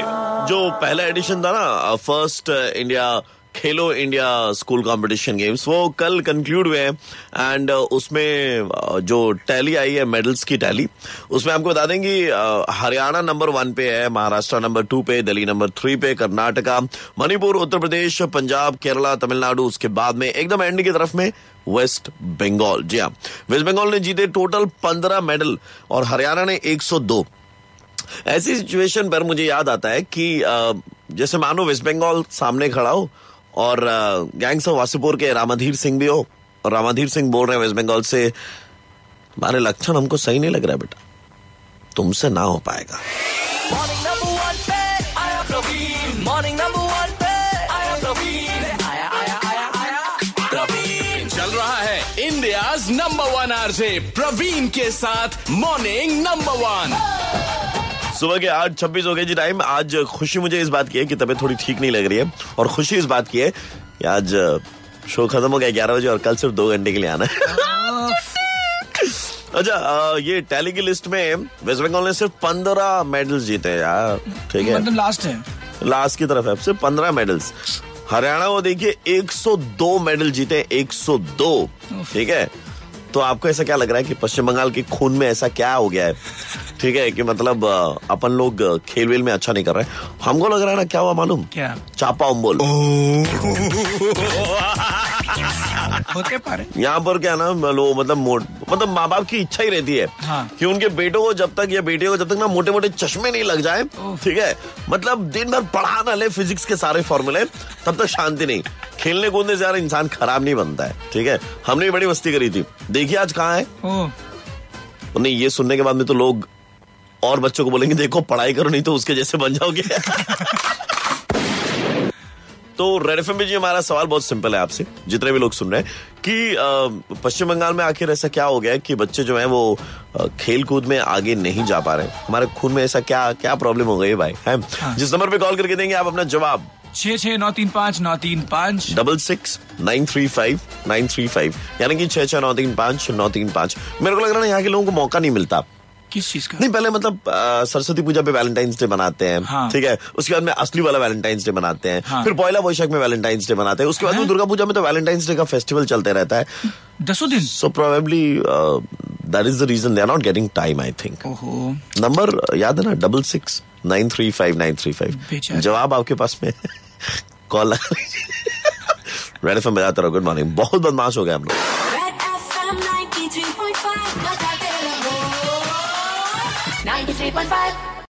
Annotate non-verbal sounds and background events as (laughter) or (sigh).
(laughs) जो पहला एडिशन था ना first India Khelo India school competition games वो कल कंक्लूड हुए हैं। एंड उसमें जो टैली आई है मेडल्स की टैली उसमें आपको बता दें कि हरियाणा नंबर वन पे है, महाराष्ट्र नंबर टू पे, दिल्ली नंबर थ्री पे, कर्नाटका, मणिपुर, उत्तर प्रदेश, पंजाब, केरला, तमिलनाडु, उसके बाद में, एकदम एंड की तरफ़ में वेस्ट बंगाल जी हाँ वेस्ट बंगाल ने जीते टोटल पंद्रह मेडल और हरियाणा ने 102 ऐसी सिचुएशन पर मुझे याद आता है कि जैसे मानो वेस्ट बंगाल सामने खड़ा हो और गैंग्स ऑफ़ वासीपुर के रामाधीर सिंह भी हो। और रामाधीर सिंह बोल रहे हैं वेस्ट बंगाल से हमारे लक्षण हमको सही नहीं लग रहा है बेटा। तुमसे ना हो पाएगा। चल रहा है India number one RJ Praveen के साथ मॉर्निंग नंबर वन सुबह के आठ छब्बीस हो गए जी टाइम आज खुशी मुझे इस बात की है कि तबीयत थोड़ी ठीक नहीं लग रही है। और खुशी इस बात की है कि आज शो खत्म हो गया ग्यारह बजे और कल सिर्फ़ दो घंटे के लिए आना है। (laughs) अच्छा ये टैली की लिस्ट में वेस्ट बंगाल ने सिर्फ़ पंद्रह मेडल्स जीते हैं यार। ठीक है। मतलब लास्ट है। लास्ट की तरफ़ है सिर्फ़ पंद्रह मेडल्स हरियाणा को देखिए 102 मेडल जीते 102 ठीक है। तो आपको ऐसा क्या लग रहा है कि पश्चिम बंगाल के खून में ऐसा क्या हो गया है? ठीक है कि मतलब अपन लोग खेल वेल में अच्छा नहीं कर रहे हमको लग रहा है ना क्या हुआ मालूम? क्या? चापा उम्बोल होते पारे। यहाँ पर क्या ना लो मतलब मोट मतलब माँ बाप की इच्छा ही रहती है हाँ। कि उनके बेटों को जब तक या बेटियों को जब तक ना मोटे मोटे चश्मे नहीं लग जाए ठीक है? मतलब दिन भर पढ़ा ना ले फिजिक्स के सारे फॉर्मूले तब तक शांति नहीं। खेलने कूदने से यार इंसान खराब नहीं बनता है ठीक है? हमने बड़ी मस्ती करी थी। देखिए आज कहाँ है? नहीं ये सुनने के बाद में तो लोग और बच्चों को बोलेंगे देखो पढ़ाई करो नहीं तो उसके जैसे बन जाओगे। (laughs) तो रेड एफ़ जी हमारा सवाल बहुत सिंपल है आपसे जितने भी लोग सुन रहे हैं कि पश्चिम बंगाल में आखिर ऐसा क्या हो गया है कि बच्चे जो हैं वो खेल कूद में आगे नहीं जा पा रहे? हमारे खून में ऐसा क्या क्या प्रॉब्लम हो गई भाई है? हाँ। जिस नंबर पे कॉल करके देंगे आप अपना जवाब। छह छह नौ तीन पाँच नौ तीन पाँच। Double six nine three five nine three five. यानी कि छह छह नौ तीन पाँच नौ तीन पाँच। मेरे को लग रहा है यहाँ के लोगों को मौका नहीं मिलता। किस चीज़ का? नहीं पहले मतलब सरस्वती पूजा पे वैलेंटाइंस डे मनाते हैं हाँ। ठीक है? उसके बाद में असली वाला वैलेंटाइंस डे मनाते हैं। हाँ। फिर पहला वैशाख में वैलेंटाइंस डे मनाते हैं। उसके बाद में दुर्गा पूजा में तो वैलेंटाइंस डे का फेस्टिवल चलते रहता है। दसों दिन? So probably that is the reason they are not getting time I think number याद है ना? Double six nine three five nine three five. जवाब आपके पास में कॉल (laughs) रेड एफ़ बजाते रहो गुड मॉर्निंग बहुत बदमाश हो गया हम लोग। 93.5